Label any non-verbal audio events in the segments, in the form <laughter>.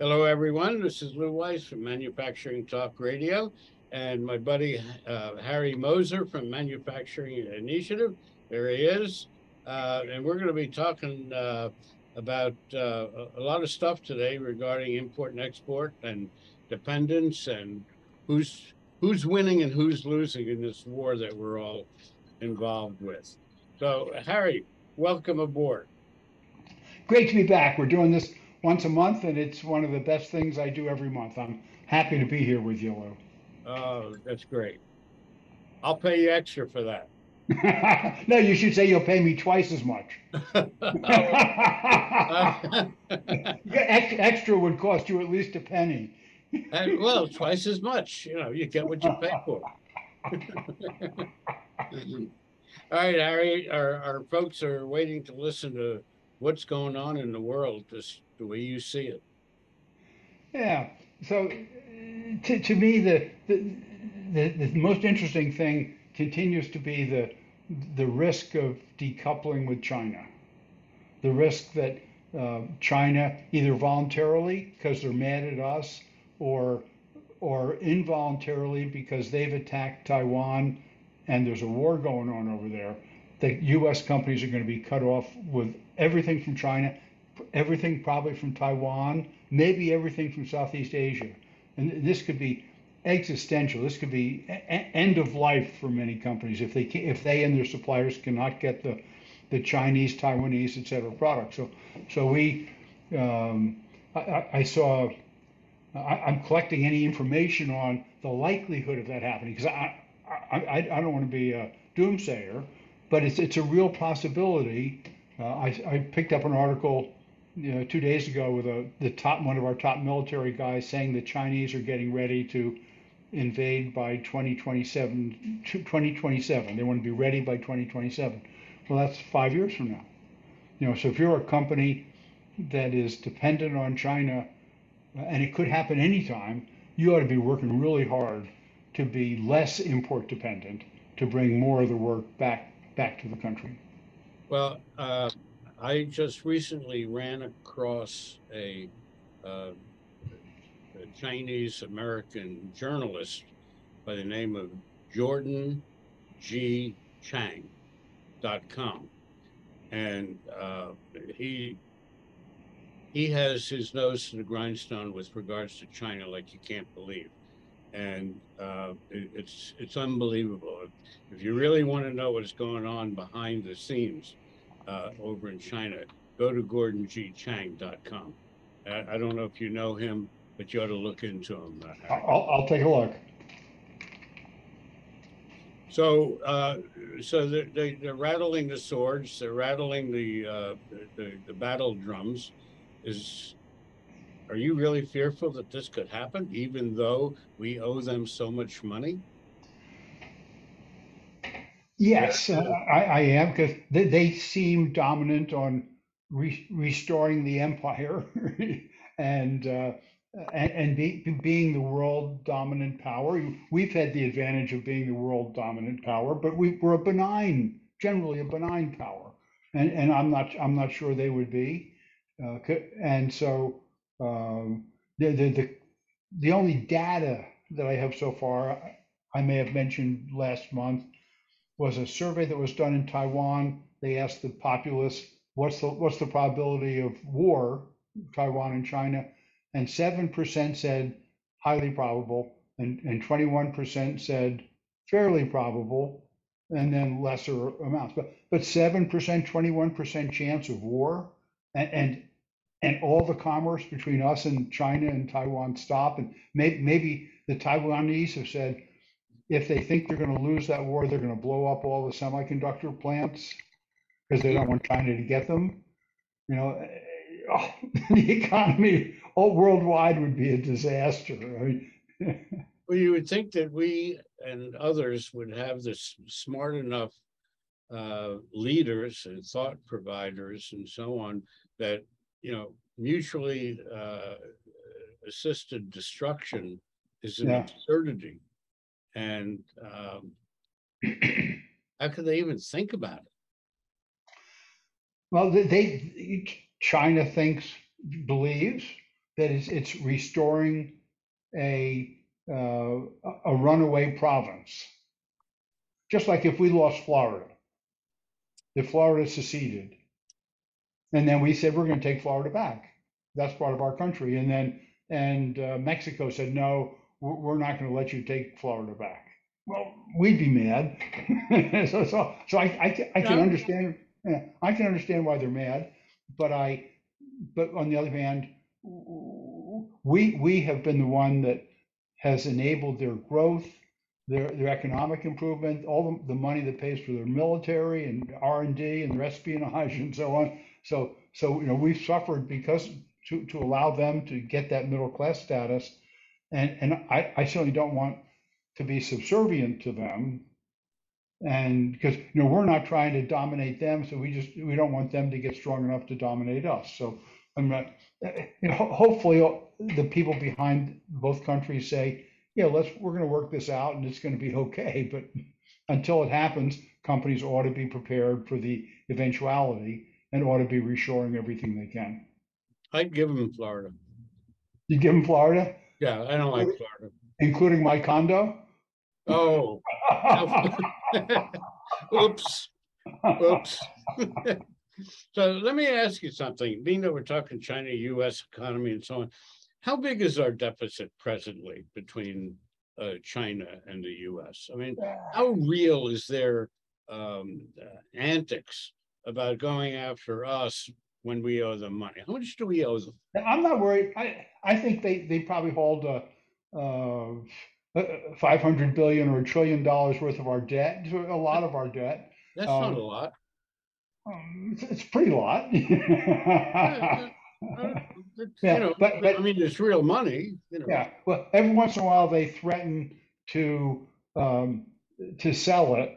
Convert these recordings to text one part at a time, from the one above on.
Hello, everyone. This is Lou Weiss from Manufacturing Talk Radio, and my buddy uh, Harry Moser from Manufacturing Initiative. There he is. Uh, and we're going to be talking uh, about uh, a lot of stuff today regarding import and export and dependence and who's who's winning and who's losing in this war that we're all involved with. So, Harry, welcome aboard. Great to be back. We're doing this once a month, and it's one of the best things I do every month. I'm happy to be here with you, Lou. Oh, that's great. I'll pay you extra for that. <laughs> no, you should say you'll pay me twice as much. <laughs> extra would cost you at least a penny. and, well, twice as much. You know, you get what you pay for. <laughs> All right, Harry, our, our folks are waiting to listen to what's going on in the world, just the way you see it. Yeah. So, to, to me, the, the, the, the most interesting thing continues to be the, the risk of decoupling with China. The risk that uh, China, either voluntarily because they're mad at us, or or involuntarily because they've attacked Taiwan and there's a war going on over there, that U.S. companies are going to be cut off with everything from China, everything probably from Taiwan, maybe everything from Southeast Asia. And this could be existential. This could be end of life for many companies if they if they and their suppliers cannot get the the Chinese, Taiwanese, et cetera, products. So so we um, I, I, saw I, am collecting any information on the likelihood of that happening because I, I I don't want to be a doomsayer, but it's it's a real possibility. Uh, I, I picked up an article you know, two days ago with a the top one of our top military guys saying the Chinese are getting ready to invade by 2027 2027 they want to be ready by 2027 well that's five years from now. You know so if you're a company that is dependent on china and it could happen anytime you ought to be working really hard to be less import dependent to bring more of the work back back to the country well uh, i just recently ran across a uh, a Chinese American journalist by the name of Gordon G. Chang.com. And uh, he he has his nose to the grindstone with regards to China like you can't believe. And uh, it, it's it's unbelievable. If, if, you really want to know what's going on behind the scenes uh, over in China, go to GordonGChang.com. I, I don't know if you know him but you ought to look into him. Uh, I'll, I'll take a look. So, uh, so they're, they, they're rattling the swords, they're rattling the, uh, the, the battle drums. Is, are you really fearful that this could happen, even though we owe them so much money? Yes, uh, I, I am because they, they seem dominant on re- restoring the empire, <laughs> and uh, and, and be, being the world dominant power. We've had the advantage of being the world dominant power, but we, we're a benign, generally a benign power, and and I'm not I'm not sure they would be, uh, and so um, the, the the the only data that I have so far, I may have mentioned last month, was a survey that was done in Taiwan. They asked the populace, what's the what's the probability of war, Taiwan and China and 7% said highly probable, and, and 21% said fairly probable, and then lesser amounts. But but 7%, 21% chance of war, and, and and all the commerce between us and China and Taiwan stop. And maybe, maybe the Taiwanese have said if they think they're going to lose that war, they're going to blow up all the semiconductor plants because they don't want China to get them. You know, oh, <laughs> the economy all worldwide would be a disaster. Right? <laughs> well, you would think that we and others would have this smart enough uh, leaders and thought providers and so on that you know mutually uh, assisted destruction is an yeah. absurdity, and um, <clears throat> how could they even think about it? Well, they China thinks believes that it's, it's restoring a, uh, a runaway province. Just like if we lost Florida, if Florida seceded, and then we said, we're going to take Florida back. That's part of our country. And then, and uh, Mexico said, no, we're, we're not going to let you take Florida back. Well, we'd be mad. <laughs> so, so, so I, I, I can understand, yeah, I can understand why they're mad, but I, but on the other hand, we, we have been the one that has enabled their growth, their, their economic improvement, all the, the money that pays for their military and R and D and their espionage and so on. So, so, you know, we've suffered because to, to allow them to get that middle class status. And, and I, I certainly don't want to be subservient to them. And because, you know, we're not trying to dominate them, so we just, we don't want them to get strong enough to dominate us. So I'm not, you know, hopefully uh, the people behind both countries say, yeah, let's, we're going to work this out and it's going to be okay. <laughs> But until it happens, companies ought to be prepared for the eventuality and ought to be reshoring everything they can. I'd give them Florida. You give them Florida, Yeah, I don't like Florida. including my condo? Oh, <laughs> oops, oops. <laughs> So let me ask you something, being that we're talking China, US economy and so on. How big is our deficit presently between uh China and the US? I mean, how real is their um uh, antics about going after us when we owe them money? How much do we owe them? I'm not worried. I, I think they, they probably hold a. uh, five hundred billion or a trillion dollars worth of our debt, a lot of our debt. That's not Um, a lot. Um, It's, it's a pretty lot. Uh, <laughs> uh, Yeah, You know, but- but- I mean, it's real money, you know. Yeah, well, every once in a while they threaten to um, to sell it,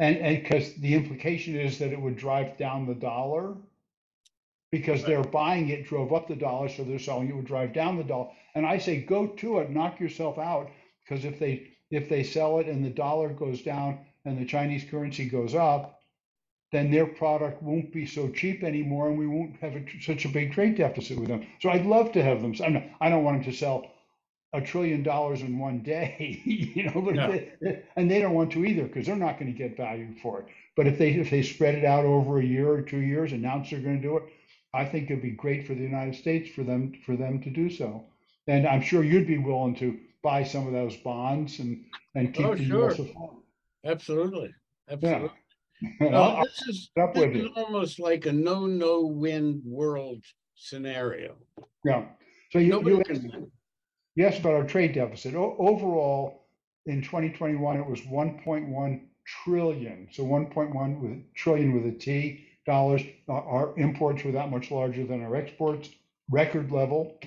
and and because the implication is that it would drive down the dollar, because they're buying it drove up the dollar, so they're selling it would drive down the dollar. And I say go to it, knock yourself out, because if they if they sell it and the dollar goes down and the Chinese currency goes up, then their product won't be so cheap anymore, and we won't have a, such a big trade deficit with them. So I'd love to have them. I'm not, I don't want them to sell a trillion dollars in one day, <laughs> you know, but No. they, and they don't want to either because they're not going to get value for it. But if they if they spread it out over a year or two years, announce they're going to do it, I think it'd be great for the United States for them for them to do so. And I'm sure you'd be willing to buy some of those bonds and and keep Oh, the sure. US afloat. Absolutely, absolutely. <laughs> No, I'll- I'll this is, this is almost like a no-no-win world scenario. Yeah. So you, Nobody you can win. Yes, about our trade deficit. O- Overall, in 2021, it was 1.1 trillion. So 1.1 with trillion with a T dollars. Our- imports were that much larger than our exports, record level.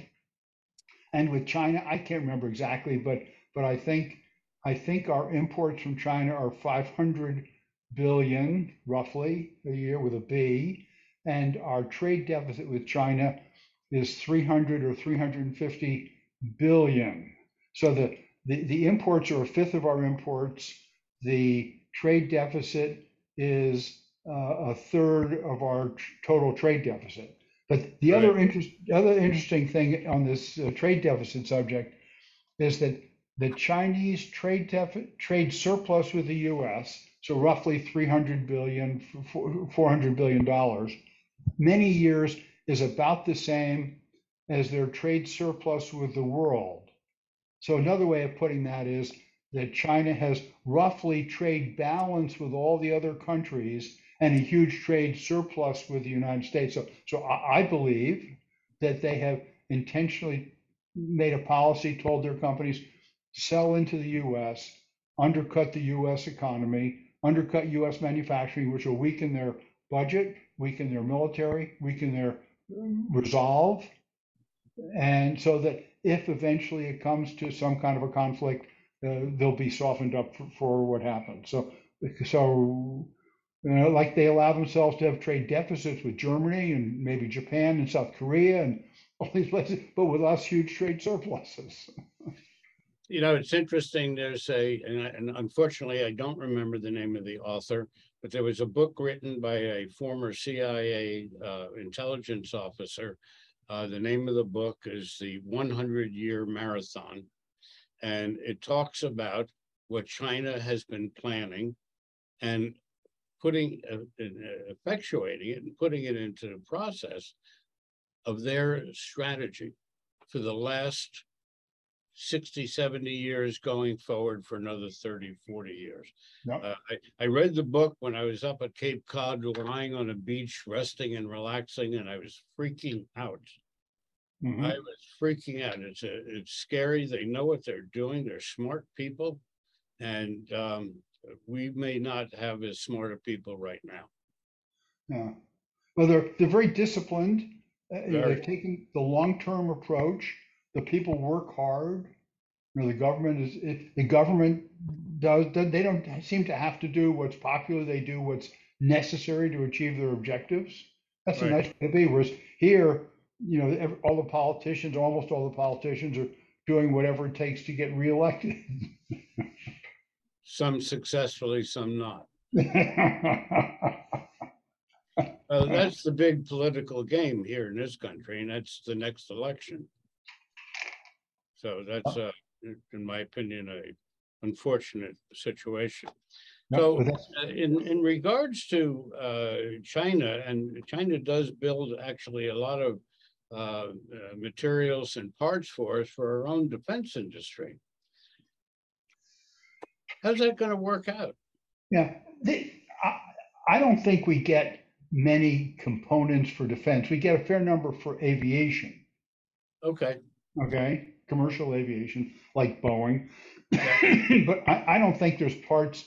And with China, I can't remember exactly, but but I think I think our imports from China are 500 billion roughly a year with a B, and our trade deficit with China is 300 or 350 billion. So the, the, the imports are a fifth of our imports. The trade deficit is uh, a third of our total trade deficit. But the other interest, other interesting thing on this uh, trade deficit subject is that the Chinese trade deficit, trade surplus with the U.S., so roughly 300 billion, 400 billion dollars, many years is about the same as their trade surplus with the world. So another way of putting that is that China has roughly trade balance with all the other countries and a huge trade surplus with the United States. So, so I, believe that they have intentionally made a policy, told their companies, sell into the US, undercut the US economy, undercut US manufacturing, which will weaken their budget, weaken their military, weaken their resolve. And so that if eventually it comes to some kind of a conflict, uh, they'll be softened up for, for what happened. So, so you know, like they allow themselves to have trade deficits with Germany and maybe Japan and South Korea and <laughs> all these places, but with us huge trade surpluses. You know, it's interesting, there's a, and I- and unfortunately, I don't remember the name of the author, but there was a book written by a former CIA uh, intelligence officer Uh, the name of the book is The 100 Year Marathon. And it talks about what China has been planning and putting, uh, uh, effectuating it and putting it into the process of their strategy for the last 60, 70 years going forward for another 30, 40 years. Yep. Uh, I, I read the book when I was up at Cape Cod, lying on a beach, resting and relaxing, and I was freaking out. Mhm. I was freaking out. It's a, it's scary. They know what they're doing. They're smart people. And um, we may not have as smart of people right now. Yeah. Well, they're, they're very disciplined. Uh, Very. They've taken the long-term approach. The people work hard. You know, the government is, it- the government does, they don't seem to have to do what's popular. They do what's necessary to achieve their objectives. That's a nice way to be. Whereas here, you know, all the politicians, almost all the politicians are doing whatever it takes to get reelected. <laughs> Some successfully, some not. <laughs> Uh, that's the big political game here in this country, and that's the next election. So that's, uh, in my opinion, a unfortunate situation. No, So uh, in, in regards to uh, China, and China does build actually a lot of uh, uh, materials and parts for us for our own defense industry. How's that going to work out? Yeah, the, I, I don't think we get many components for defense. We get a fair number for aviation, Okay, okay? Commercial aviation, like Boeing. <laughs> But I, I don't think there's parts,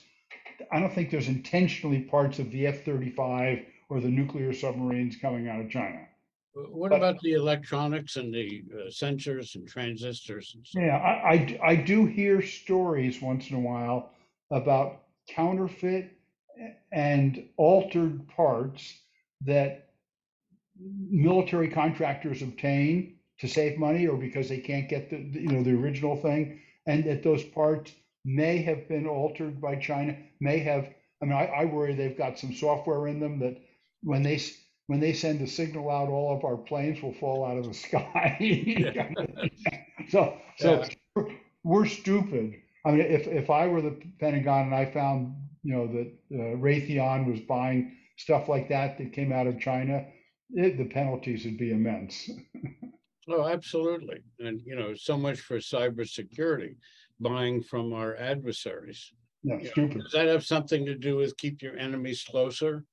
I don't think there's intentionally parts of the F-35 or the nuclear submarines coming out of China. Wh- what But- about the electronics and the uh, sensors and transistors? and stuff? Yeah, I, I d- I do hear stories once in a while about counterfeit and altered parts that military contractors obtain to save money or because they can't get the, the, you know, the original thing. And that those parts may have been altered by China, may have, I mean, I, I worry they've got some software in them that when they, s- when they send the signal out, all of our planes will fall out of the <laughs> sky. So, so Yeah. we're, stupid. I mean, if, if I were the Pentagon and I found, you know, that uh, Raytheon was buying stuff like that that came out of China, it, the penalties would be immense. <laughs> Oh, absolutely. And, you know, so much for cybersecurity, buying from our adversaries. Yeah, Yeah. stupid. Does that have something to do with keep your enemies closer?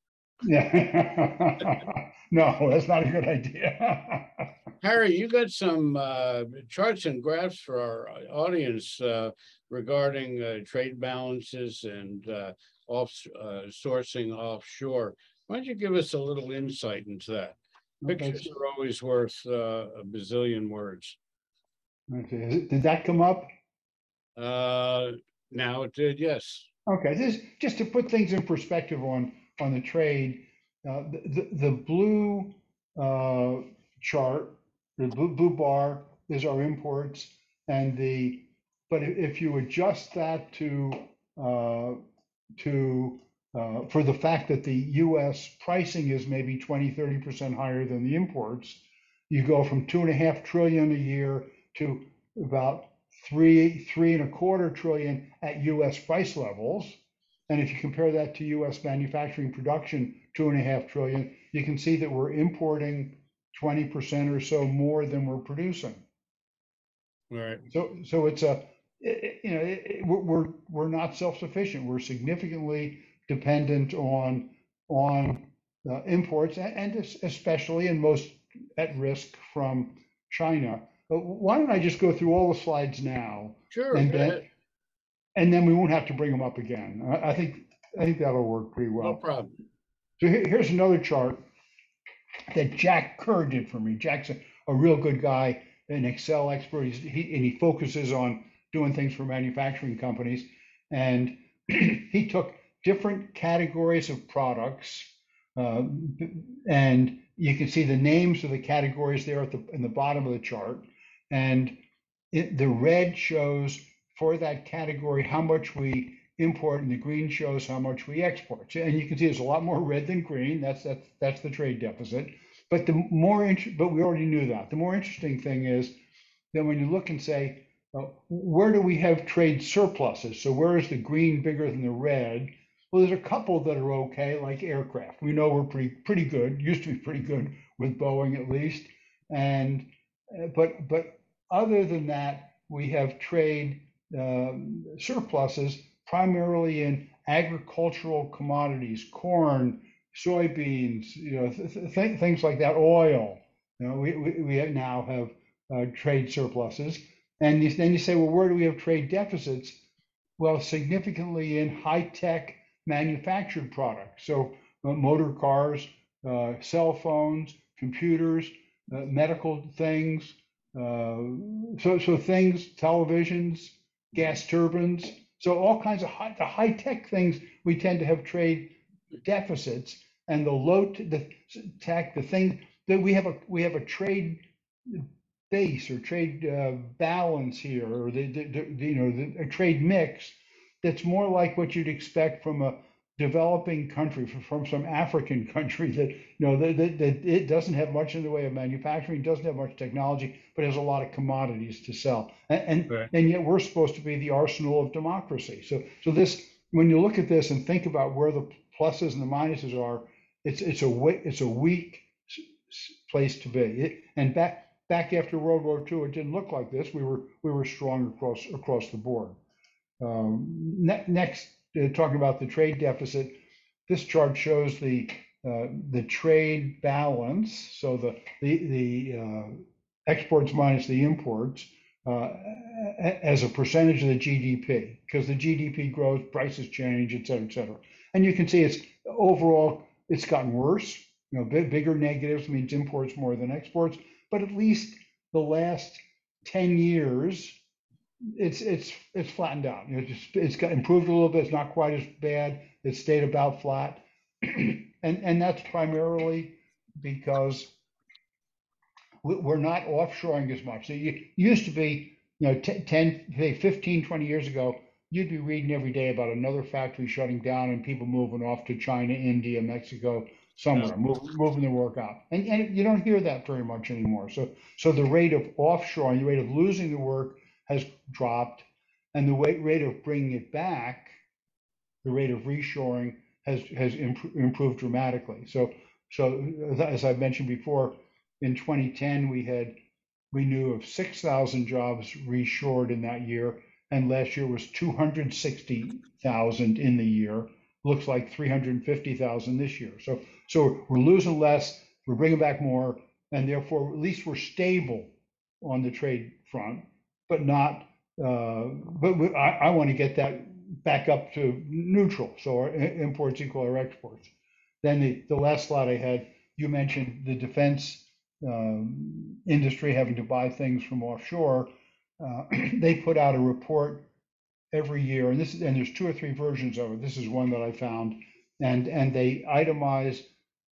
Yeah. <laughs> No, that's not a good idea. <laughs> Harry, you got some uh, charts and graphs for our audience uh, regarding uh, trade balances and uh, off uh, sourcing offshore. Why don't you give us a little insight into that? Okay, Pictures are always worth uh, a bazillion words. okay, did that come up? Uh, now it did, yes. Okay, this, just to put things in perspective on, on the trade, uh, the, the, blue, uh, chart, the blue, blue bar is our imports and the, but if, you adjust that to, uh, to, uh, for the fact that the US pricing is maybe 20, 30% higher than the imports, you go from two and a half trillion a year to about three, three and a quarter trillion at US price levels. And if you compare that to US manufacturing production, two and a half trillion, you can see that we're importing 20% or so more than we're producing. All right. So, so it's a, you know, i- i- we're, we're, not self-sufficient. We're significantly dependent on, on uh, imports a- and especially and most at risk from China. But why don't I just go through all the slides now? Sure. And then. And then we won't have to bring them up again. I, I think, I think that'll work pretty well. No problem. So here- here's another chart that Jack Kerr did for me. Jack's a, a real good guy, an Excel expert. He's, he, and he focuses on doing things for manufacturing companies. And <clears throat> he took different categories of products, uh, and you can see the names of the categories there at the in the bottom of the chart. And it, the red shows for that category how much we import, and the green shows how much we export. And you can see there's a lot more red than green. That's that's that's the trade deficit. but the more, int- but we already knew that. The more interesting thing is that when you look and say, well, where do we have trade surpluses? So where is the green bigger than the red? Well, there's a couple that are okay, like aircraft. We know we're pretty pretty good. Used to be pretty good with Boeing at least. And uh, but but other than that, we have trade surpluses primarily in agricultural commodities, corn, soybeans, you know, th- th- things like that, oil. You know, we, we, we now have uh, trade surpluses. And you, then you say, well, where do we have trade deficits? Well, significantly in high tech manufactured products. So, uh, motor cars, uh, cell phones, computers, uh, medical things. Uh, so, so things, televisions, gas turbines. So all kinds of high, the high tech things we tend to have trade deficits, and the low t- the tech, the thing that we have a we have a trade base or trade uh, balance here, or the, the, the you know the, a trade mix that's more like what you'd expect from a developing country from some African <laughs> country that you know that, that, that, it doesn't have much in the way of manufacturing, doesn't have much technology, but has a lot of commodities to sell, and and, right. and yet we're supposed to be the arsenal of democracy. So so this when you look at this and think about where the pluses and the minuses are, it's it's a it's a weak place to be. It, and back back after World War II, it didn't look like this. We were we were strong across across the board. Um, ne- next talking about the trade deficit, this chart shows the uh, the trade balance. So the the the uh, exports minus the imports uh, as a percentage of the GDP, because the GDP grows, prices change, et cetera, et cetera. And you can see it's overall it's gotten worse. You know, big, bigger negatives means imports more than exports, but at least the last 10 years it's it's it's flattened out. You know, it's it's got improved a little bit. It's not quite as bad. It's stayed about flat, <clears throat> and and that's primarily because we're not offshoring as much. So you used to be, you know, 10, 15, 20 years ago, you'd be reading every day about another factory shutting down and people moving off to China, India, Mexico, somewhere, move, moving their work out. And, and you don't hear that very much anymore. So so the rate of offshoring, the rate of losing the work has dropped, and the rate of bringing it back, the rate of reshoring has has imp- improved dramatically. So so as I've mentioned before, in 2010 we had we knew of 6,000 jobs reshored in that year, and last year was 260,000 in the year. Looks like 350,000 this year. So so we're losing less, we're bringing back more, and therefore at least we're stable on the trade front but not, uh, but we, I, I want to get that back up to neutral. So our imports equal our exports. Then the, the last slide I had, you mentioned the defense um, industry having to buy things from offshore. Uh, <clears throat> they put out a report every year, and this is, and there's two or three versions of it. This is one that I found, and and they itemize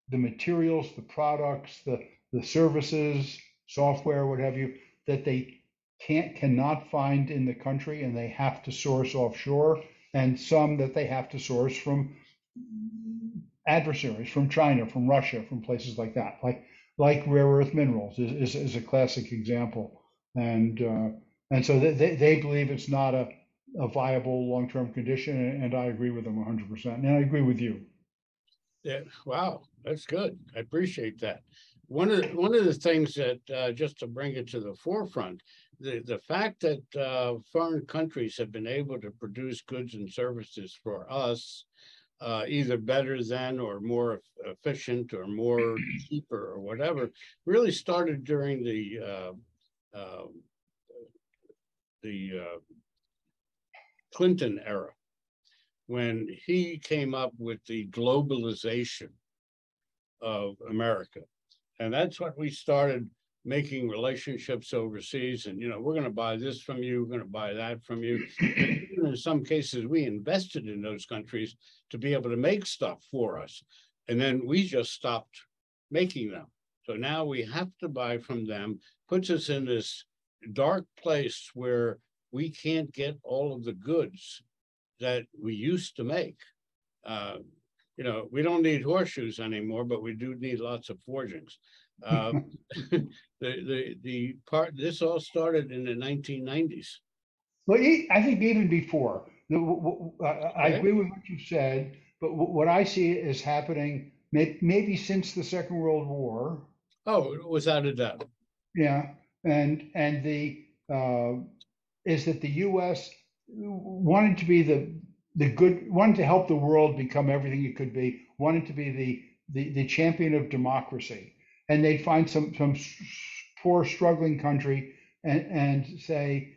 the materials, the products, the the services, software, what have you, that they can't cannot find in the country and they have to source offshore and some that they have to source from adversaries from China, from Russia, from places like that. Like like rare earth minerals is, is, is a classic example. And uh, and so they, they believe it's not a, a viable long-term condition and I agree with them 100% and I agree with you. Yeah, wow, that's good. I appreciate that. One of the, one of the things that uh, just to bring it to the forefront, the the fact that uh, foreign countries have been able to produce goods and services for us, uh, either better than or more efficient or more <clears throat> cheaper or whatever, really started during the uh, um, the uh, Clinton era when he came up with the globalization of America. And that's what we started making relationships overseas. And, you know, we're going to buy this from you, we're going to buy that from you. <clears throat> in some cases, we invested in those countries to be able to make stuff for us. And then we just stopped making them. So now we have to buy from them, puts us in this dark place where we can't get all of the goods that we used to make. Uh, you know, we don't need horseshoes anymore, but we do need lots of forgings. Um, <laughs> <laughs> the, the, the part, this all started in the nineteen nineties. Well, I think even before, the- w- w- I agree with what you said, but what I see is happening maybe since the Second World War. Oh, without a doubt. Yeah, and and the uh, is that the U.S. wanted to be the the good wanted to help the world become everything it could be, wanted to be the the, the champion of democracy, and they'd find some some poor struggling country and and say,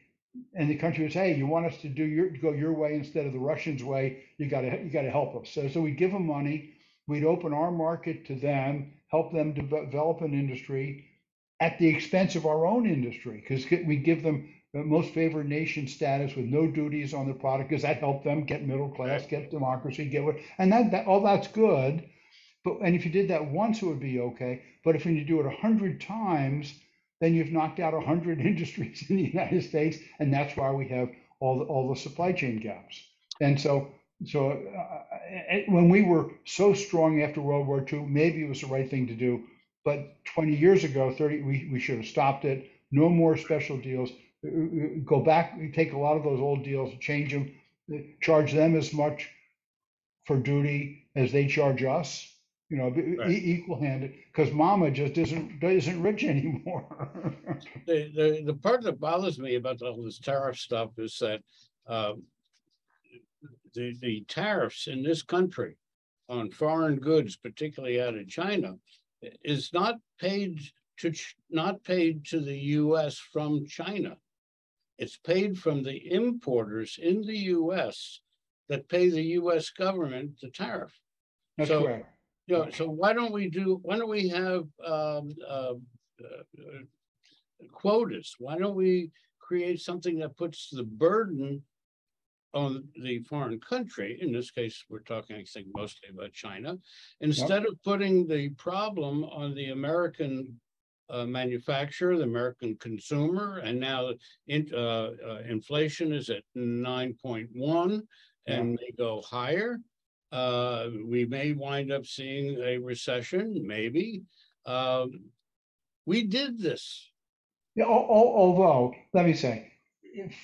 and the country would say, hey, you want us to do your go your way instead of the Russians' way, you got to you got to help us. So so we'd give them money, we'd open our market to them, help them deve- develop an industry at the expense of our own industry because we give them the most favored nation status with no duties on the product because that helped them get middle class, get democracy, get what, and that, that all that's good. But and if you did that once, it would be okay. But if you do it a hundred times, then you've knocked out a hundred <laughs> industries in the United States, and that's why we have all the, all the supply chain gaps. And so so uh, eh, when we were so strong after World War II, maybe it was the right thing to do. But 20 years ago, 30, we, we should have stopped it. No more special deals. Uh, uh, Go back, take a lot of those old deals, change them, uh, charge them as much for duty as they charge us. You know, Right. e- equal handed, because Mama just isn't isn't rich <laughs> anymore. The, the, the part that bothers me about all this tariff stuff is that, um, the, the tariffs in this country on foreign goods, particularly out of China, is not paid to, Ch- not paid to the US from China. It's paid from the importers in the US that pay the US government the tariff. That's So- correct. Know, so why don't we do, why don't we have um uh, uh, quotas? Why don't we create something that puts the burden on the foreign country? In this case, we're talking, I think, mostly about China, instead of putting the problem on the American uh, manufacturer, the American consumer, and now in, uh, uh, inflation is at nine point one and may go higher. Uh, we may wind up seeing a recession, maybe. Um, we did this. Yeah, al- al- although, let me say,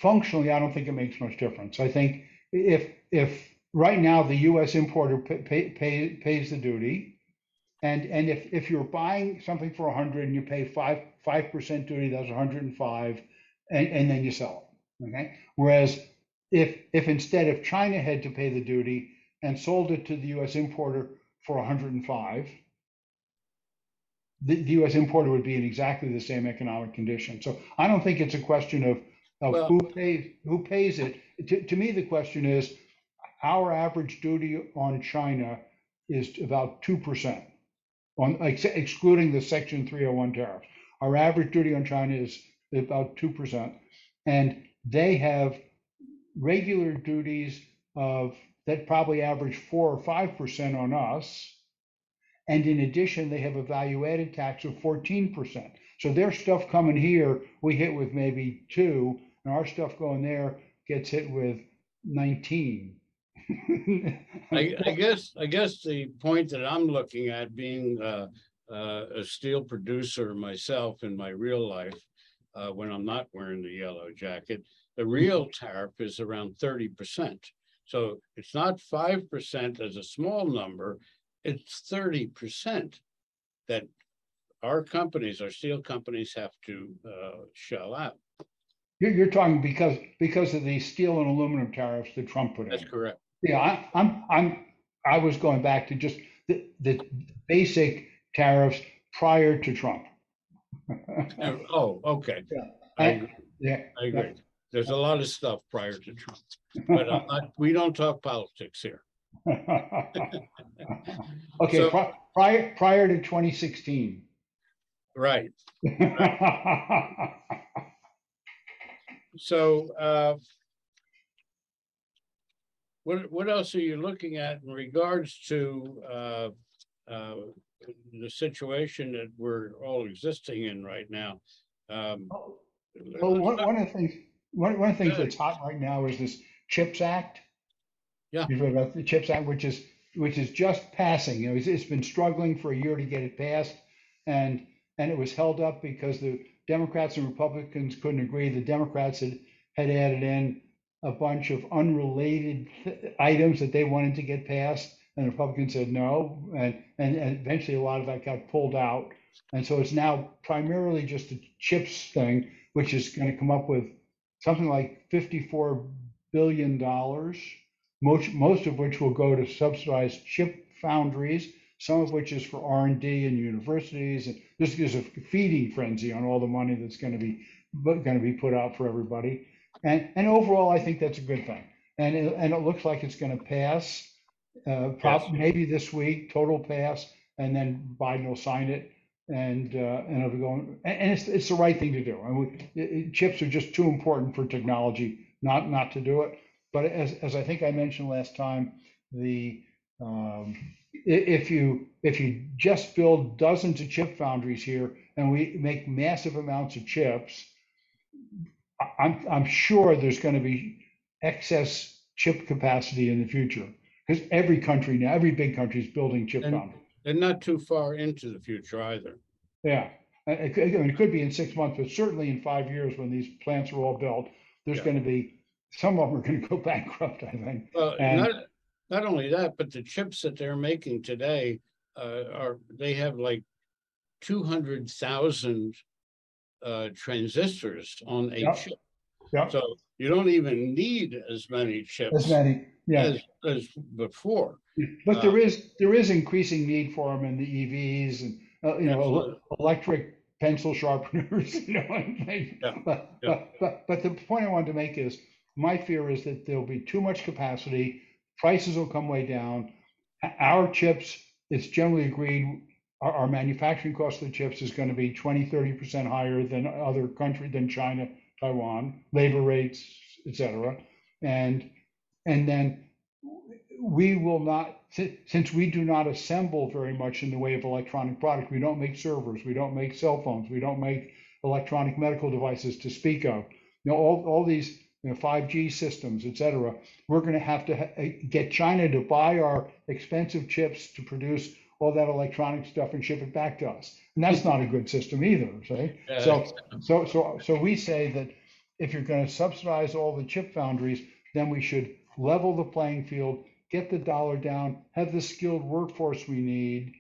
functionally, I don't think it makes much difference. I think if, if right now the US importer pay, pay, pay- pays the duty, and, and if, if you're buying something for a hundred and you pay five, five percent duty, that's hundred and five, and, and then you sell it, okay? Whereas if, if instead if China had to pay the duty and sold it to the US importer for hundred and five, the, the US importer would be in exactly the same economic condition. So I don't think it's a question of, of Well- who pays, who pays it. To, to me, the question is, our average duty on China is about two percent. On, ex- excluding the section three oh one tariff. Our average duty on China is about two percent. And they have regular duties of, that probably average four or five percent on us. And in addition, they have a value added tax of fourteen percent. So their stuff coming here, we hit with maybe two, and our stuff going there gets hit with nineteen. <laughs> I, I guess, I guess the point that I'm looking at being uh, uh, a steel producer myself in my real life, uh, when I'm not wearing the yellow jacket, the real tariff is around thirty percent. So it's not five percent as a small number, it's thirty percent that our companies, our steel companies have to uh, shell out. You're, you're talking because, because of the steel and aluminum tariffs that Trump put in. That's correct. Yeah, I, I'm, I'm, I was going back to just the, the basic tariffs prior to Trump. <laughs> Oh, okay. Yeah. I agree. Yeah, I agree. There's a lot of stuff prior to Trump, but I'm not, we don't talk politics here. <laughs> okay, So- pri- prior, prior to 2016. Right. <laughs> So, uh, what, what else are you looking at in regards to, uh, uh, the situation that we're all existing in right now? Um, Well, one, one of the things, one, one of the things that's hot right now is this CHIPS Act. Yeah. You've heard about the CHIPS Act, which is, which is just passing, you know, it's, it's been struggling for a year to get it passed. And, and it was held up because the Democrats and Republicans couldn't agree. The Democrats had, had added in a bunch of unrelated th- items that they wanted to get passed, and the Republicans said no, and, and, and eventually a lot of that got pulled out. And so it's now primarily just a chips thing, which is going to come up with something like $54 billion, most, most of which will go to subsidized chip foundries, some of which is for R&D and universities. And this is a feeding frenzy on all the money that's going to be going to be put out for everybody. And, and overall, I think that's a good thing. And it, and it looks like it's going to pass, uh, Yes. maybe this week, total pass, and then Biden will sign it. And, uh, and going, and, and it's, it's the right thing to do. And we, it- it- chips are just too important for technology not, not to do it. But as, as I think I mentioned last time, the, um, if you, if you just build dozens of chip foundries here and we make massive amounts of chips, I- I'm, I'm sure there's going to be excess chip capacity in the future because every country now, every big country is building chip And- foundries. And not too far into the future either. Yeah, it could, it could be in six months, but certainly in five years when these plants are all built, there's Yeah. going to be, some of them are going to go <laughs> bankrupt, I think. Well, And- not, not only that, but the chips that they're making today uh, are, they have like two hundred thousand uh, transistors on a Yeah. chip. Yeah, So you don't even need as many chips as many, yeah. as, as before. But Uh, there is, there is increasing need for them in the EVs and, uh, you know, electric pencil sharpeners, <laughs> you know. Yeah, But, yeah. but, but, but the point I wanted to make is, my fear is that there'll be too much capacity, prices will come way down. Our chips, it's generally agreed, our, our manufacturing cost of the chips is gonna be 20, 30% higher than other country, than China, Taiwan, labor rates, et cetera. And, and then we will not, since we do not assemble very much in the way of electronic product, we don't make servers, we don't make cell phones, we don't make electronic medical devices to speak of. You know, all, all these, you know, 5G systems, et cetera, we're going to have to ha- eh, get China to buy our expensive chips to produce all that electronic stuff and ship it back to us. And that's not a good system either, see? Yeah, So, so, so, so we say that if you're going to subsidize all the chip foundries, then we should level the playing field, get the dollar down, have the skilled workforce we need,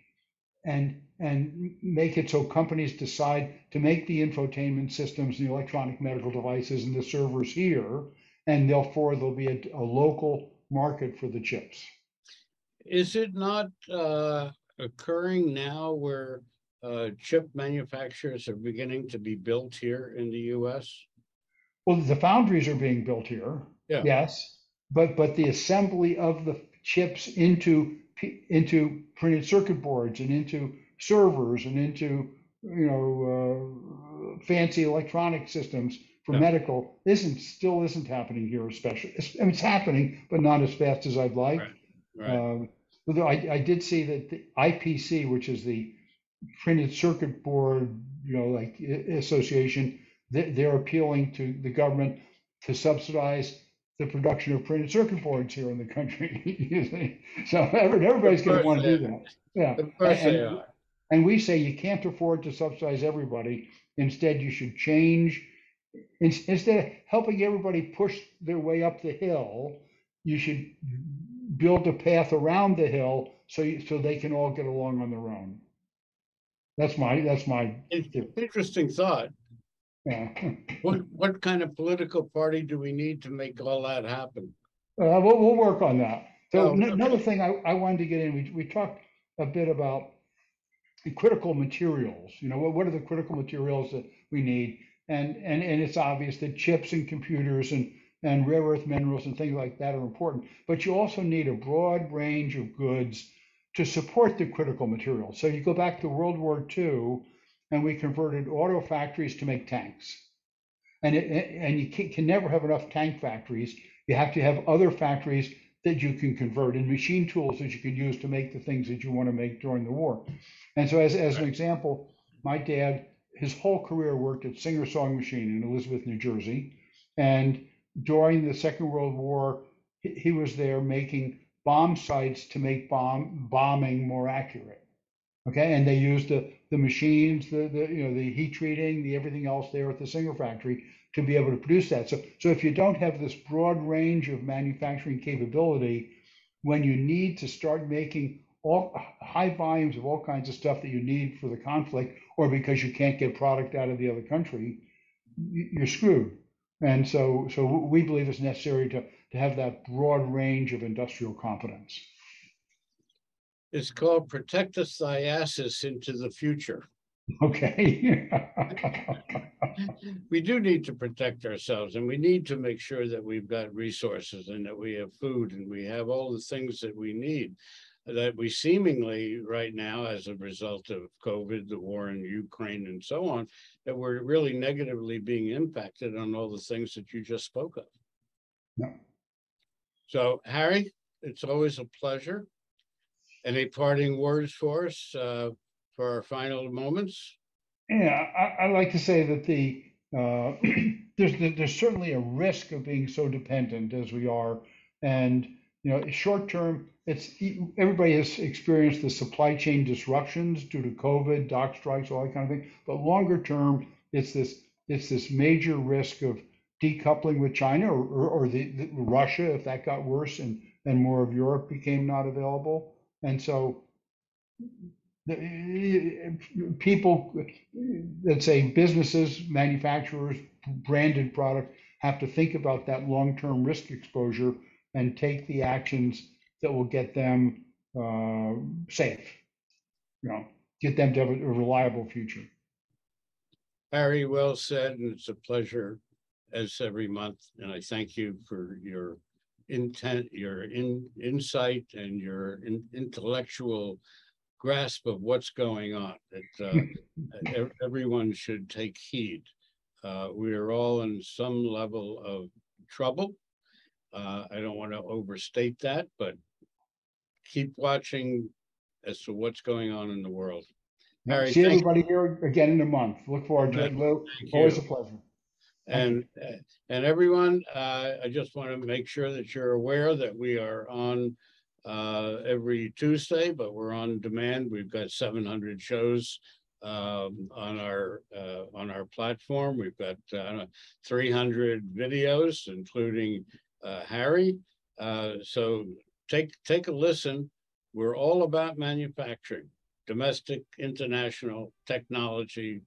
and and make it so companies decide to make the infotainment systems, the electronic medical devices, and the servers here, and therefore there'll be a, a local market for the chips. Is it not uh, occurring now where uh, chip manufacturers are beginning to be built here in the US? Well, the foundries are being built here. Yeah. Yes, but but the assembly of the chips into into printed circuit boards and into servers and into you know uh, fancy electronic systems for Yeah. medical isn't still isn't happening here, especially. It's, I mean, it's happening, but not as fast as I'd like. Right, Right, Um, although I, I did see that the IPC, which is the printed circuit board, you know, like association, they, they're appealing to the government to subsidize the production of printed circuit boards here in the country. <laughs> so everybody's going to want to do that. Yeah. of course they and- are. And we say you can't afford to subsidize everybody. Instead, you should change. Instead of helping everybody push their way up the hill, you should build a path around the hill so you, so they can all get along on their own. That's my that's my In- Interesting thought. yeah. <laughs> What, what kind of political party do we need to make all that happen? Uh, we'll, we'll work on that. So Oh, okay. another thing I, I wanted to get in, we, we talked a bit about the critical materials. You know, what, what are the critical materials that we need? And, and, and it's obvious that chips and computers and, and rare earth minerals and things like that are important. But you also need a broad range of goods to support the critical materials. So you go back to World War II, and we converted auto factories to make tanks. And it, and you can, can never have enough tank factories. You have to have other factories that you can convert and machine tools that you can use to make the things that you want to make during the war. And so, as, as an example, my dad, his whole career worked at Singer Sewing Machine in Elizabeth, New Jersey. And during the Second World War, he, he was there making bomb sights to make bomb bombing more accurate. Okay, and they used the the machines, the, the you know the heat treating, the everything else there at the Singer factory to be able to produce that. So so if you don't have this broad range of manufacturing capability, when you need to start making all high volumes of all kinds of stuff that you need for the conflict, or because you can't get product out of the other country, you're screwed. And so so we believe it's necessary to to have that broad range of industrial competence. It's called Protect Us Thy into the Future. Okay. <laughs> we do need to protect ourselves and we need to make sure that we've got resources and that we have food and we have all the things that we need that we seemingly right now as a result of covid the war in ukraine and so on that we're really negatively being impacted on all the things that you just spoke of yeah. so harry it's always a pleasure any parting words for us uh, for our final moments? Yeah, I, I like to say that the uh, <clears throat> there's there's certainly a risk of being so dependent as we are, and you know, short term, it's everybody has experienced the supply chain disruptions due to COVID, dock strikes, all that kind of thing. But longer term, it's this it's this major risk of decoupling with China or, or, or the, the Russia if that got worse and and more of Europe became not available. And so the, people, let's say businesses, manufacturers, branded product have to think about that long-term risk exposure and take the actions that will get them uh, safe, you know, get them to have a, reliable future. Harry, well said, and it's a pleasure as every month. And I thank you for your intent, your in, insight, and your in, intellectual grasp of what's going on. That uh, <laughs> everyone should take heed. Uh, we are all in some level of trouble. Uh, I don't want to overstate that, but keep watching as to what's going on in the world. Harry, See everybody you. here again in a month. Look forward to it, Lou. Always you. a pleasure. And uh, and everyone, uh, I just want to make sure that you're aware that we are on uh, every Tuesday, but we're on demand. We've got 700 shows um, on our uh, on our platform. We've got uh, 300 videos, including uh, Harry. so take take a listen. We're all about manufacturing, domestic, international, technology,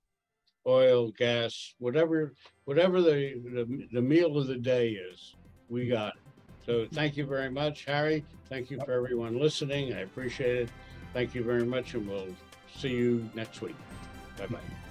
oil, gas, whatever, whatever the, the, the meal of the day is, we got it. So thank you very much, Harry. Thank you for everyone listening. I appreciate it. Thank you very much, and we'll see you next week. Bye bye.